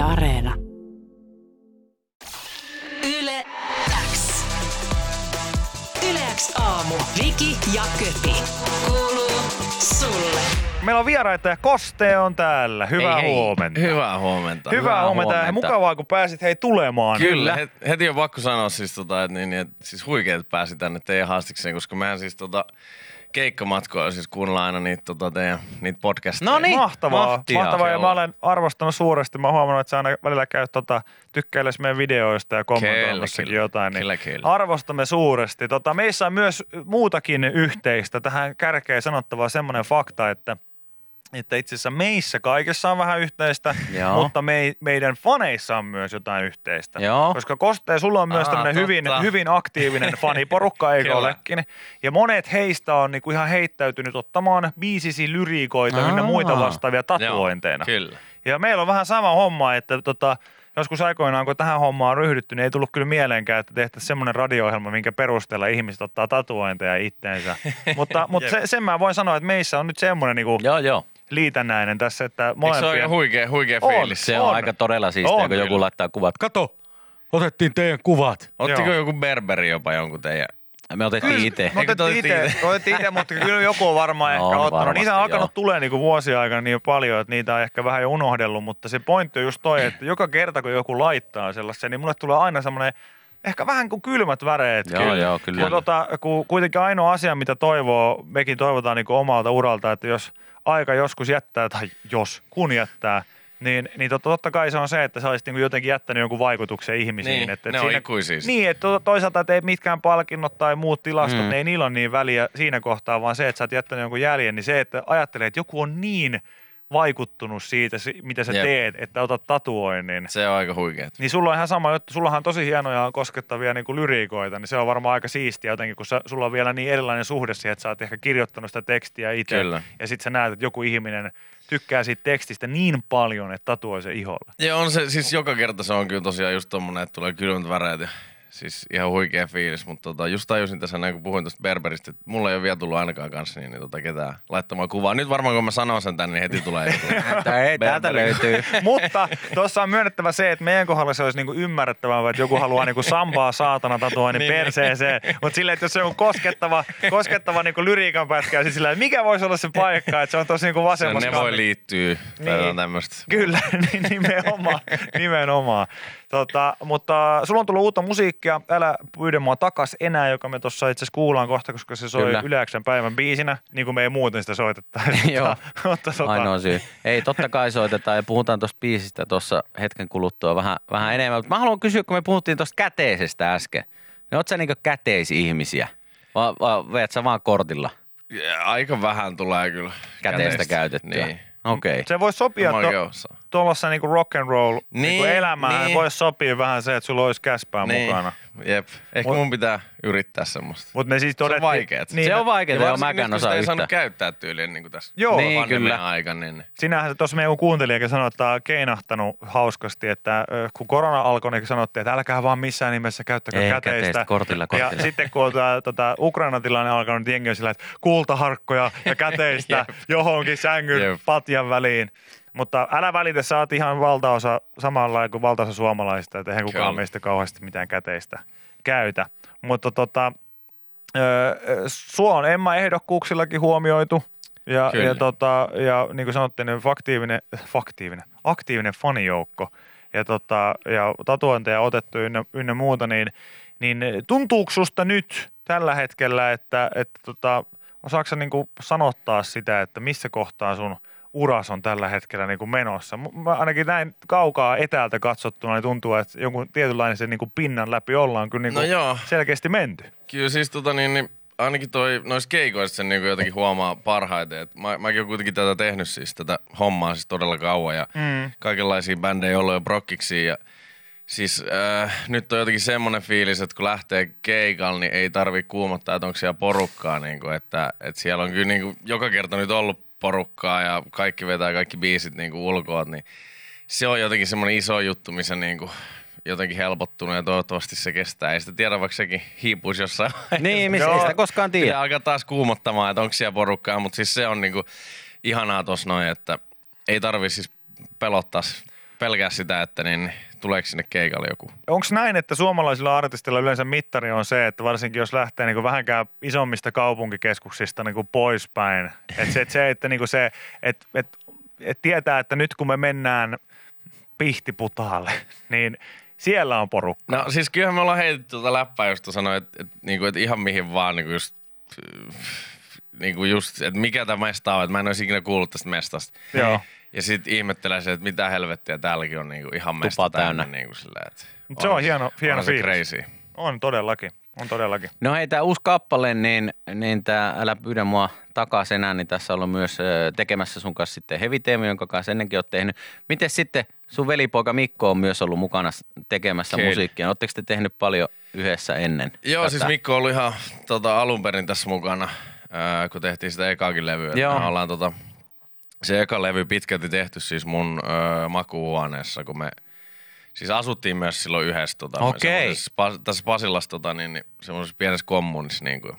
Yle Areena. Yle X. Yle X aamu. Viki ja Köpi. Kuuluu sulle. Meillä on vieraita ja Koste on täällä. Hyvää Hei, hei. huomenta. Hyvää huomenta. Hyvää, Hyvää huomenta. huomenta. Mukavaa, kun pääsit hei tulemaan. Kyllä, het, heti on pakko sanoa siis, tota, että, niin, että siis huikea, että pääsi tänne teidän haastikseen, koska mehän siis tota, keikkamatkoilla siis kuunnellaan aina niitä, tota, teidän, niitä podcasteja. No niin. Mahtavaa, Mahtia. mahtavaa ja mä olen arvostanut suuresti. Mä oon huomannut, että sä aina välillä käy tota, tykkäiles meidän videoista ja kommentoimassakin kyllä. jotain. Niin Kyllä, kyllä. Arvostamme suuresti. Tota, meissä on myös muutakin yhteistä. Tähän kärkeen sanottavaa semmoinen fakta, että että itse asiassa meissä kaikessa on vähän yhteistä, Joo. mutta me, meidän faneissa on myös jotain yhteistä. Joo. Koska Koste, sulla on myös Aa, tämmöinen hyvin, hyvin aktiivinen faniporukka, eikö olekin? Ja monet heistä on niinku ihan heittäytynyt ottamaan biisisi lyriikoita ynnä muita vastaavia tatuointeina. Joo, kyllä. Ja meillä on vähän sama homma, että tota, joskus aikoinaan, kun tähän hommaan on ryhdytty, niin ei tullut kyllä mieleenkään, että tehtäisiin semmoinen radio-ohjelma, minkä perusteella ihmiset ottaa tatuointeja itteensä. mutta mutta se, sen mä voin sanoa, että meissä on nyt semmoinen niinku Joo, joo. Liitännäinen tässä, että Eikö se ole ihan huikea, huikea On. fiilis? Se on, On. aika todella siistiä, On kun joku kyllä. laittaa kuvat. Kato, otettiin teidän kuvat. Ottiko Joo. joku berberi jopa jonkun teidän? Me otettiin itse. Me otettiin otettiin itse, otettiin itse, mutta kyllä joku on varmaan ehkä On ottanut. varmasti, Niitä on alkanut tulee niinku vuosien aikana niin paljon, että niitä on ehkä vähän jo unohdellut, mutta se pointti on just toi, että joka kerta kun joku laittaa sellaisen, niin mulle tulee aina semmoinen ehkä vähän kuin kylmät väreet. Joo, joo, kyllä. Kun, tota, kun kuitenkin ainoa asia, mitä toivoo, mekin toivotaan niin omalta uralta, että jos aika joskus jättää, tai jos, kun jättää, niin, niin totta, totta kai se on se, että sä olisit niin jotenkin jättänyt jonkun vaikutuksen ihmisiin. Niin, että, ne että on ikuisia sit. Niin, että to- toisaalta että ei mitkään palkinnot tai muut tilastot, mm. ne ei niillä ole niin väliä siinä kohtaa, vaan se, että sä oot jättänyt jonkun jäljen, niin se, että ajattelee, että joku on niin vaikuttunut siitä, si- mitä sä Jep. teet, että otat tatuoinnin. Se on aika huikea. Niin sulla on ihan sama juttu, sullahan on tosi hienoja koskettavia niin kuin lyriikoita, niin se on varmaan aika siistiä jotenkin, kun sä, sulla on vielä niin erilainen suhde siihen, että sä oot ehkä kirjoittanut sitä tekstiä itse. Kyllä. Ja sit sä näet, että joku ihminen tykkää siitä tekstistä niin paljon, että tatuoi se iholle. Ja on se, siis joka kerta se on kyllä tosiaan just tommonen, että tulee kylmät väreet ja siis ihan huikea fiilis, mutta tota, just tajusin tässä näin, kun puhuin tuosta Berberistä, että mulla ei ole vielä tullut ainakaan kanssa niin, niin tota, ketään laittamaan kuvaa. Nyt varmaan kun mä sanon sen tänne, niin heti tulee ei, täältä löytyy. Mutta tuossa on myönnettävä se, että meidän kohdalla se olisi niinku ymmärrettävää, että joku haluaa niinku sampaa saatana tatuoinnin Niin. perseeseen. Mutta silleen, että jos se on koskettava, koskettava niinku lyriikan pätkä, siis sillä, että mikä voisi olla se paikka, että se on tosi niinku Se, vasemmassa ne voi liittyä Niin. tämmöistä. Kyllä, niin nimenomaan. nimenomaan. Tota, mutta sulla on tullut uutta musiikkia, älä pyydä mua takas enää, joka me tuossa itse asiassa kuullaan kohta, koska se soi Kyllä. Yleäksän päivän biisinä, niin kuin me ei muuten sitä soitettaisi. Joo. mutta, tota, Ainoa syy. Ei, totta kai soitetaan ja puhutaan tuosta biisistä tuossa hetken kuluttua vähän, vähän enemmän. Mutta mä haluan kysyä, kun me puhuttiin tuosta käteisestä äsken. Niin oot sä niinku käteisihmisiä? Vai, vai veet sä vaan kortilla Ja, aika vähän tulee kyllä. käteistä käytettyä? Niin. Okei. Okay. Se voisi sopia Mä to. Tuollaisessa niinku rock and roll niin, niinku Niin, elämään. niin. Voisi sopia vähän se, että sulla olisi käspää Niin. mukana. Jep. Ehkä Mut- mun pitää yrittää semmoista. Mutta me siis Se on todettiin... vaikeet. Se on vaikeaa, Ja joo, kun sitä osaa ei saanut käyttää tyyliin niin kuin tässä Joo, Niin, kyllä. aikana. Niin. Sinähän se tuossa meidän kuuntelijakin sanoi, että tämä on keinahtanut hauskasti, että kun korona alkoi, niin sanottiin, että älkää vaan missään nimessä käyttäkö Ei käteistä. käteistä, kortilla, kortilla. Ja sitten kun on tämä tota, Ukrainan tilanne alkanut, niin jengi on sillä, että kultaharkkoja ja käteistä johonkin sängyn patjan väliin. Mutta älä välitä, sä oot ihan valtaosa samalla kuin valtaosa suomalaista, että eihän kukaan Kyllä. meistä kauheasti mitään käteistä käytä. Mutta tota, ö, sua on Emma ehdokkuuksillakin huomioitu. Ja, Kyllä. ja, tota, ja niin kuin sanottiin, niin faktiivinen, faktiivinen, aktiivinen fanijoukko ja, tota, ja tatuointeja otettu ynnä, ynnä muuta, niin, niin tuntuuko susta nyt tällä hetkellä, että, että tota, osaatko sä niin kuin sanottaa sitä, että missä kohtaa sun uras on tällä hetkellä niin kuin menossa? Mä ainakin näin kaukaa etäältä katsottuna niin tuntuu, että jonkun tietynlainen sen niin kuin pinnan läpi ollaan kyllä niin No kuin joo. selkeästi menty. Kyllä siis tota niin, niin ainakin toi, noissa keikoissa sen niin jotenkin huomaa parhaiten. Et mä, mäkin olen kuitenkin tätä tehnyt siis tätä hommaa siis todella kauan ja Mm. kaikenlaisia bändejä ollut jo prokkiksi ja Siis äh, nyt on jotenkin semmoinen fiilis, että kun lähtee keikalle, niin ei tarvi kuumottaa, että onko siellä porukkaa. Niin kuin, että, että siellä on kyllä niin kuin, joka kerta nyt ollut porukkaa ja kaikki vetää kaikki biisit niin kuin ulkoa, niin se on jotenkin semmoinen iso juttu, missä niin kuin, jotenkin helpottunut ja toivottavasti se kestää. Ei sitä tiedä, vaikka sekin hiipuisi jossain Niin, missä ei sitä koskaan tiedä. alkaa taas kuumottamaan, että onko siellä porukkaa, mutta siis se on niinku ihanaa tuossa noin, että ei tarvi siis pelottaa pelkää sitä, että niin, tuleeko sinne keikalle joku. Onko näin, että suomalaisilla artisteilla yleensä mittari on se, että varsinkin jos lähtee niin vähänkään isommista kaupunkikeskuksista niin poispäin, että se, että, se, että niin se, että, että, että tietää, että nyt kun me mennään pihtiputaalle, niin siellä on porukka. No siis kyllähän me ollaan heitetty tuota läppää, josta sanoi, että, että, niin kuin, että ihan mihin vaan niin kuin just, niin kuin just, että mikä tämä mesta on, että mä en olisi ikinä kuullut tästä mestasta. Joo. Ja sitten ihmettelee se, että mitä helvettiä täälläkin on niin kuin ihan mesta Tupa täynnä. täynnä. Niin silleen, että Mut se on hieno- hieno on se fiilis. crazy. On todellakin, on todellakin. No hei, tämä uusi kappale, niin, niin tämä Älä pyydä mua takaisin enää, niin tässä on ollut myös ö, tekemässä sun kanssa sitten Heavy Teemi, jonka kanssa ennenkin oot tehnyt. Miten sitten sun velipoika Mikko on myös ollut mukana s- tekemässä Kyllä. musiikkia? Oletteko te tehnyt paljon yhdessä ennen? Joo, tätä? siis Mikko on ollut ihan tota, alun perin tässä mukana, ää, kun tehtiin sitä ekaakin levyä. Joo. Me ollaan tota, se eka levy pitkälti tehty siis mun ö, makuuhuoneessa, kun me siis asuttiin myös silloin yhdessä tota, pas- tässä Pasilassa tota, niin, niin, semmoisessa pienessä kommunissa. Niin kuin.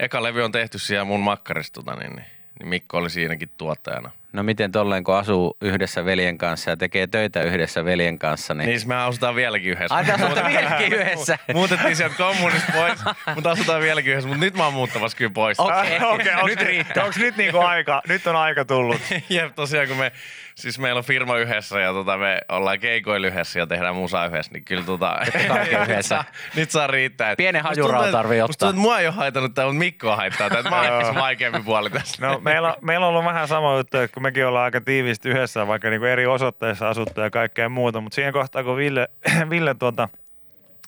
Eka levy on tehty siellä mun makkarissa, tota, niin, niin, niin Mikko oli siinäkin tuottajana. No miten tolleen, kun asuu yhdessä veljen kanssa ja tekee töitä yhdessä veljen kanssa, niin... Niin siis me asutaan vieläkin yhdessä. Ai asutte vieläkin yhdessä? Muutettiin sieltä kommunista pois, mutta asutaan vieläkin yhdessä. Mutta nyt mä oon muuttamassa kyllä pois. Okei, Okei, onks, nyt riittää. Onko nyt niinku aika, nyt on aika tullut? Jep, tosiaan kun me, siis meillä on firma yhdessä ja tota, me ollaan keikoilla yhdessä ja tehdään musaa yhdessä, niin kyllä tota, kaikki nyt, yhdessä. saa, nyt saa riittää. Pienen musta tuntuu, että- tarvii Musta ottaa. tuntuu, että mua ei ole haitannut tämä, mutta Mikko haittaa tätä. Mä oon vaikeampi puoli tässä. No, meillä, on- meillä on ollut vähän sama juttu, että kun mekin ollaan aika tiiviisti yhdessä, vaikka niinku eri osoitteissa asuttu ja kaikkea muuta, mutta siihen kohtaan, kun Ville, Ville tuota,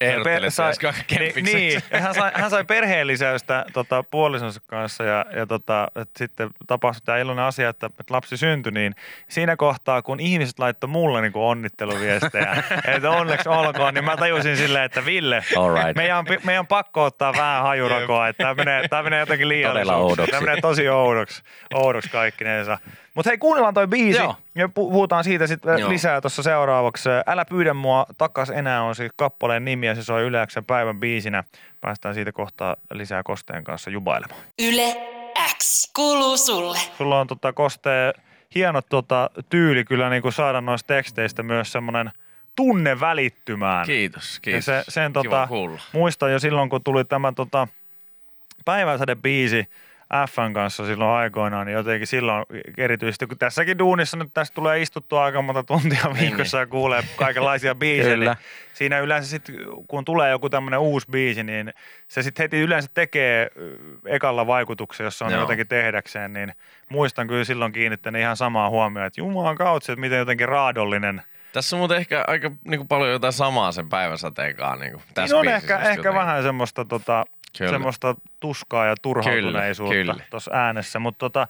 Ehdottelet sai, niin, niin, hän sai, hän sai perheen lisäystä tota, puolisonsa kanssa ja, ja tota, et sitten tapahtui tämä iloinen asia, että, että lapsi syntyi, niin siinä kohtaa, kun ihmiset laittoi mulle niin onnitteluviestejä, että onneksi olkoon, niin mä tajusin silleen, että Ville, All right. meidän, on, meidän on pakko ottaa vähän hajurakoa, että tämä menee, tämä menee jotenkin oudoksi. Tämä menee tosi oudoksi, oudoksi kaikkinensa. Mutta hei, kuunnellaan toi biisi Joo. ja pu- puhutaan siitä sitten Joo. lisää tuossa seuraavaksi. Älä pyydä mua takas enää on siis kappaleen nimi ja se soi Yleäksen päivän biisinä. Päästään siitä kohtaa lisää Kosteen kanssa jubailemaan. Yle X kuuluu sulle. Sulla on tota, Kosteen hieno tota, tyyli kyllä niin kuin saada noista teksteistä myös semmoinen tunne välittymään. Kiitos, Ja kiitos. se, sen Kiva tota, kuulla. muistan jo silloin, kun tuli tämä tota, päivänsäde-biisi Fn kanssa silloin aikoinaan, niin jotenkin silloin erityisesti, kun tässäkin duunissa nyt tästä tulee istuttua aika monta tuntia viikossa ja kuulee kaikenlaisia biisejä, niin siinä yleensä sitten, kun tulee joku tämmöinen uusi biisi, niin se sitten heti yleensä tekee ekalla vaikutuksen, jos se on Joo. jotenkin tehdäkseen, niin muistan kyllä silloin kiinnittänyt ihan samaa huomioon, että jumalan kautta, että miten jotenkin raadollinen Tässä on muuten ehkä aika niin kuin paljon jotain samaa sen päivän sateenkaan. Niin kuin, tässä Siinä on ehkä, ehkä jotenkin. vähän semmoista, tota, Kyllä. semmoista tuskaa ja turhautuneisuutta tuossa äänessä. Mutta tota,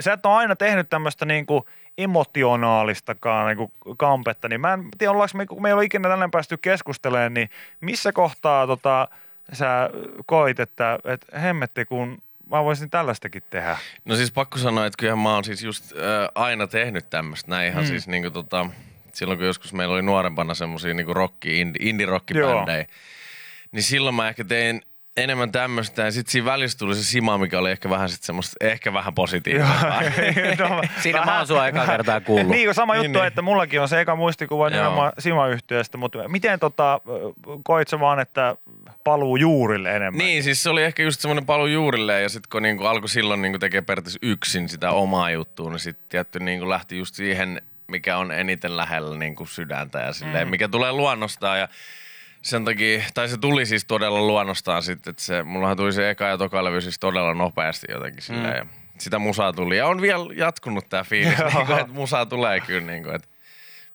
sä et ole aina tehnyt tämmöistä niinku emotionaalistakaan niinku kampetta, niin mä en tiedä, ollaanko me, kun me ei ole ikinä tällainen päästy keskustelemaan, niin missä kohtaa tota, sä koit, että et hemmetti, kun mä voisin tällaistakin tehdä. No siis pakko sanoa, että kyllähän mä oon siis just äh, aina tehnyt tämmöistä. Näin ihan mm. siis niinku tota, silloin kun joskus meillä oli nuorempana semmosia niinku rocki, indie, indie-rockibändejä, niin silloin mä ehkä tein enemmän tämmöistä ja sitten siinä välissä tuli se Sima, mikä oli ehkä vähän sit semmoista, ehkä vähän positiivisempaa. no, Siinä mä oon sua eka kertaa kuullut. Niin, kun sama Niin, juttu, niin. että mullakin on se eka muistikuva Joo. nimenomaan Sima-yhtiöstä, mutta miten tota, koit sä vaan, että paluu juurille enemmän? Niin, siis se oli ehkä just semmoinen paluu juurilleen ja sitten kun niinku alkoi silloin niinku tekee periaatteessa yksin sitä omaa juttua, niin sitten tietty niinku lähti just siihen, mikä on eniten lähellä niinku sydäntä ja silleen, mm. mikä tulee luonnostaan ja sen takia, tai se tuli siis todella luonnostaan sitten, että se, mullahan tuli se eka ja toka levy siis todella nopeasti jotenkin silleen ja sitä musaa tuli. Ja on vielä jatkunut tämä fiilis, niinku, että musaa tulee kyllä niinku, että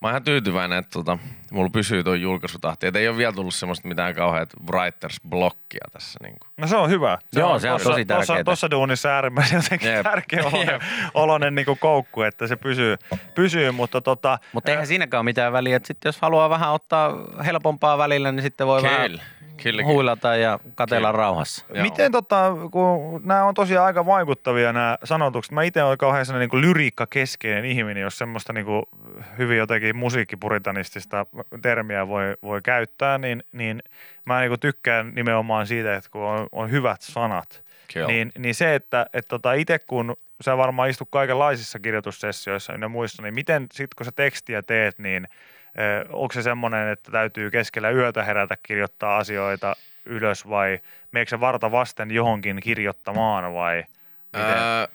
Mä oon ihan tyytyväinen, että tota, mulla pysyy tuo julkaisutahti. Et ei ole vielä tullut semmoista mitään kauheat writers-blokkia tässä. Niin kuin. No se on hyvä. Joo, se on tossa- tosi tossa- tärkeetä. Tossa duunissa äärimmäisen jotenkin Jep. tärkeä olonen, Jep. olonen niin kuin koukku, että se pysyy, pysyy mutta tota, Mutta eihän siinäkään ole mitään väliä, että sitten jos haluaa vähän ottaa helpompaa välillä, niin sitten voi vähän Kyllä, kyllä, huilata ja katella Kyllä. rauhassa. Joo. Miten tota, kun nämä on tosiaan aika vaikuttavia nämä sanotukset. Mä itse olen kauhean sellainen niin lyriikkakeskeinen ihminen, jos semmoista niin kuin hyvin jotenkin musiikkipuritanistista termiä voi, voi käyttää, niin, niin mä niin kuin tykkään nimenomaan siitä, että kun on, on hyvät sanat. Kyllä. Niin, niin se, että et tota itse kun sä varmaan istut kaikenlaisissa kirjoitussessioissa ja muissa, niin miten sitten kun sä tekstiä teet, niin onko se semmoinen, että täytyy keskellä yötä herätä kirjoittaa asioita ylös vai meekö sä varta vasten johonkin kirjoittamaan vai miten? Öö,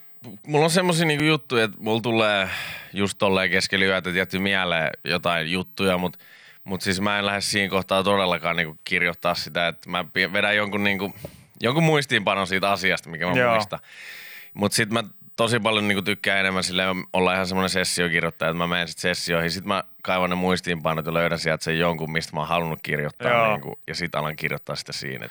mulla on semmosia niinku juttuja, että mulla tulee just tolleen keskellä yötä tietty mieleen jotain juttuja, mutta mut siis mä en lähde siinä kohtaa todellakaan niinku kirjoittaa sitä, että mä vedän jonkun, niinku, jonkun muistiinpanon siitä asiasta, mikä mä Joo. muistan. Mutta sitten mä tosi paljon niinku tykkään enemmän sille olla ihan semmoinen sessiokirjoittaja, että mä menen sitten sessioihin, sitten mä kaivan ne muistiinpanot ja löydän sieltä sen jonkun, mistä mä oon halunnut kirjoittaa Joo. niinku, ja sitten alan kirjoittaa sitä siinä.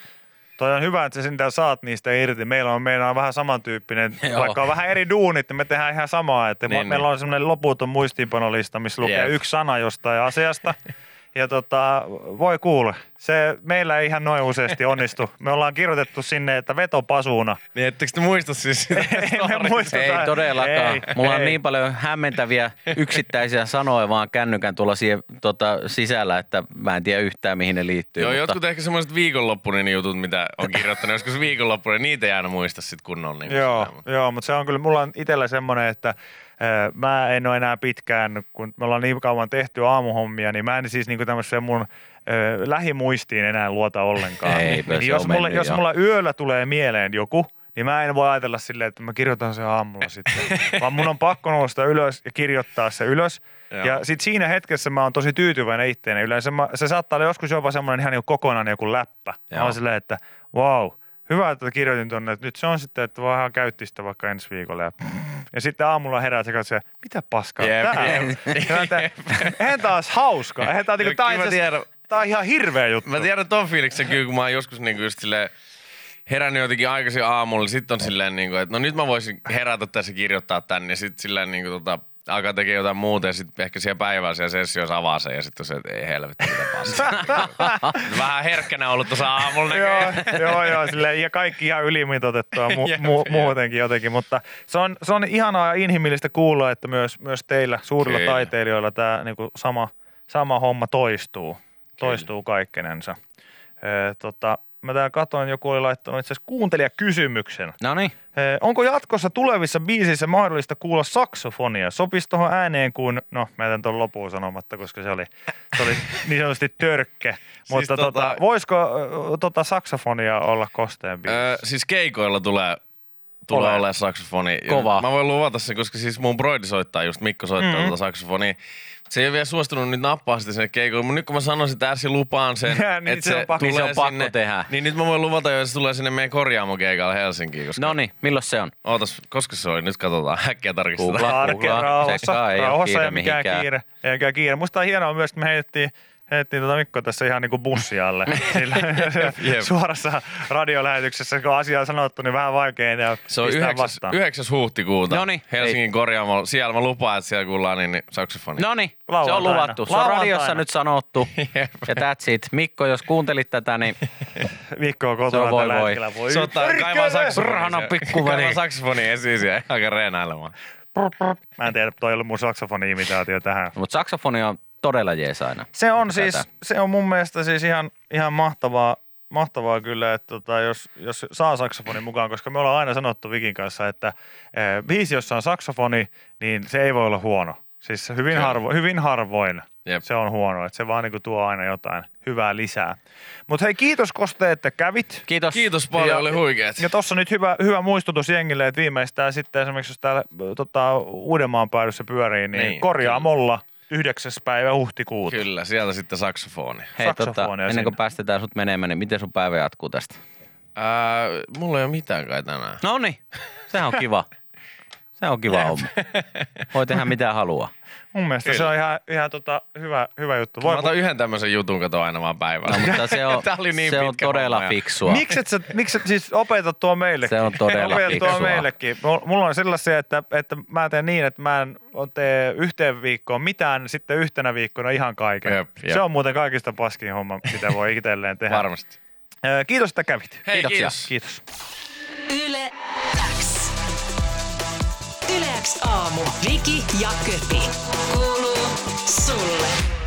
Toi on hyvä, että sä sitä saat niistä irti. Meillä on, meillä on vähän samantyyppinen, Joo. vaikka on vähän eri duunit, niin me tehdään ihan samaa. Että Niin, niin, meillä on semmoinen loputon muistiinpanolista, missä lukee Jep. yksi sana jostain asiasta. Ja tota, voi kuulla, se meillä ei ihan noin useasti onnistu. Me ollaan kirjoitettu sinne, että vetopasuuna. Niin ettekö te muista siis sitä Ei. Ei todellakaan. Ei, Mulla on ei. niin paljon hämmentäviä yksittäisiä sanoja vaan kännykän tuolla siihen, tota, sisällä, että mä en tiedä yhtään mihin ne liittyy. Joo, mutta... jotkut ehkä semmoiset viikonloppunen jutut, mitä on kirjoittanut joskus viikonloppunen, niitä ei aina muista sit kunnolla. Niin Joo, mutta- joo, mutta se on kyllä, mulla on itsellä semmoinen, että mä en ole enää pitkään, kun me ollaan niin kauan tehty aamuhommia, niin mä en siis niinku tämmöiseen mun ö, lähimuistiin enää luota ollenkaan. Eipä niin jos, mulle, mennyt jos jo. mulla yöllä tulee mieleen joku, niin mä en voi ajatella silleen, että mä kirjoitan sen aamulla sitten. Vaan mun on pakko nousta ylös ja kirjoittaa se ylös. Joo. Ja sitten siinä hetkessä mä oon tosi tyytyväinen itteeni. Yleensä mä, se saattaa olla joskus jopa semmoinen ihan niin kokonainen joku läppä. Mä Joo. oon silleen, että wow, hyvä, että kirjoitin tonne. Että nyt se on sitten, että vaan käytti sitä vaikka ensi viikolla. Ja, ja sitten aamulla herää ja katsoo, mitä paskaa Jep, tää on? mä teen, Eihän taas hauska. Eihän tää, niinku, tää, on tää on ihan hirveä juttu. Mä tiedän ton fiiliksen kyllä, kun mä oon joskus niinku just silleen herännyt jotenkin aikaisin aamulla, sitten on silleen niinku, että no nyt mä voisin herätä tässä kirjoittaa tän, ja sitten silleen niinku tota, alkaa tekemään jotain muuta, ja sitten ehkä siellä päivällä siellä sessiossa avaa sen, ja sitten se, että ei helvetti, mitä paskaa. Vähän herkkänä ollut tuossa aamulla joo, joo, joo, silleen, ja kaikki ihan ylimitoitettua mu- mu- muutenkin jotenkin, mutta se on, se on ihanaa ja inhimillistä kuulla, että myös, myös teillä suurilla Kyllä. taiteilijoilla tämä niinku sama, sama homma toistuu, toistuu kaikkenensa. Ee, tota, mä täällä katsoin, joku oli laittanut itse asiassa kuuntelijakysymyksen. No niin. Onko jatkossa tulevissa biisissä mahdollista kuulla saksofonia? Sopisi tuohon ääneen kuin, no mä jätän tuon loppuun sanomatta, koska se oli, se oli niin sanotusti törkke. Mutta tota- tota, voisiko tota saksofonia olla biisissä? Öö, siis keikoilla tulee, tulee Ole. olemaan saksofoni. Kova. Mä voin luvata sen, koska siis mun broidi soittaa just, Mikko soittaa Mhm. mm-hmm. tuota saksofonia. Se ei ole vielä suostunut nyt nappaa sitä sinne keikoille, mutta nyt kun mä sanoisin, että Ärsi lupaan sen, Niin, että se on pakko- niin se on pakko sinne, tehdä. Niin nyt mä voin luvata jo, että se tulee sinne meidän korjaamokeikalle Helsinkiin. Koska... No niin, milloin se on? Ootas, koska se oli? Nyt katsotaan. Häkkiä tarkistetaan. Googlaa. Arkea Googlaa, rauhassa, ei rauhassa kiire ei mikään mihinkään. kiire, ei mikään kiire. Musta on hienoa myös, että me heitettiin, heitettiin tuota Mikko tässä ihan niin kuin bussi alle. Sillä, Jep. suorassa radiolähetyksessä, kun asia on sanottu, niin vähän vaikea enää Se on pistää 9. vastaan. 9. huhtikuuta Noniin, Helsingin korjaamolla. Siellä mä lupaan, että siellä kuullaan niin, niin saksofoni. No niin, se on luvattu. Se on radiossa nyt sanottu. Jep. Ja that's it. Mikko, jos kuuntelit tätä, niin Mikko on kotona on voi tällä voi. hetkellä. Voi Se ottaa kaivaa saksofoni. Rahana siellä. pikkuveli. Kaivaa saksofoni esiin siellä. Alkaa reenailemaan. Mä en tiedä, toi ei ollut mun saksofoni-imitaatio tähän. mutta saksofoni on todella jees aina. Se on Tätä. siis, se on mun mielestä siis ihan, ihan mahtavaa, mahtavaa kyllä, että tota, jos, jos saa saksofonin mukaan, koska me ollaan aina sanottu Vikin kanssa, että eh, biisi, jossa on saksofoni, niin se ei voi olla huono. Siis hyvin, Kyllä. harvo, hyvin harvoin Jep. se on huono, että se vaan niinku tuo aina jotain hyvää lisää. Mutta hei, kiitos Koste, että kävit. Kiitos. Kiitos paljon, Ja- oli huikeet. Ja tuossa nyt hyvä, hyvä muistutus jengille, että viimeistään sitten esimerkiksi jos täällä tota, Uudenmaan päädyssä pyörii, niin, Niin, niin korjaamolla 9. päivä huhtikuuta. Kyllä, sieltä sitten saksofoni. Hei, tota, ennen kuin sinne. päästetään sut menemään, niin miten sun päivä jatkuu tästä? Ää, mulla ei ole mitään kai tänään. No niin, sehän on kiva. Se on kiva homma. Voi tehdä mitä haluaa. Mun mielestä Kyllä. se on ihan, ihan tota, hyvä, hyvä juttu. Mä Voi, otan yhden tämmöisen jutun, kato aina vaan päivällä. No, mutta se on, oli niin se on todella homma fiksua. Mikset sä, miksi sä siis opetat tuo meillekin? Se on todella Opetat tuo fiksua. meillekin. Mul- Mulla on sellaisia, että, että mä teen niin, että mä en tee yhteen viikkoon mitään, sitten yhtenä viikkona ihan kaiken. Jep, jep. Se on muuten kaikista paskin homma, mitä voi itselleen tehdä. Varmasti. Kiitos, että kävit. Hei, Kiitoksia. kiitos. Kiitos. Yle. X aamu. Viki ja Köpi. Kuuluu sulle.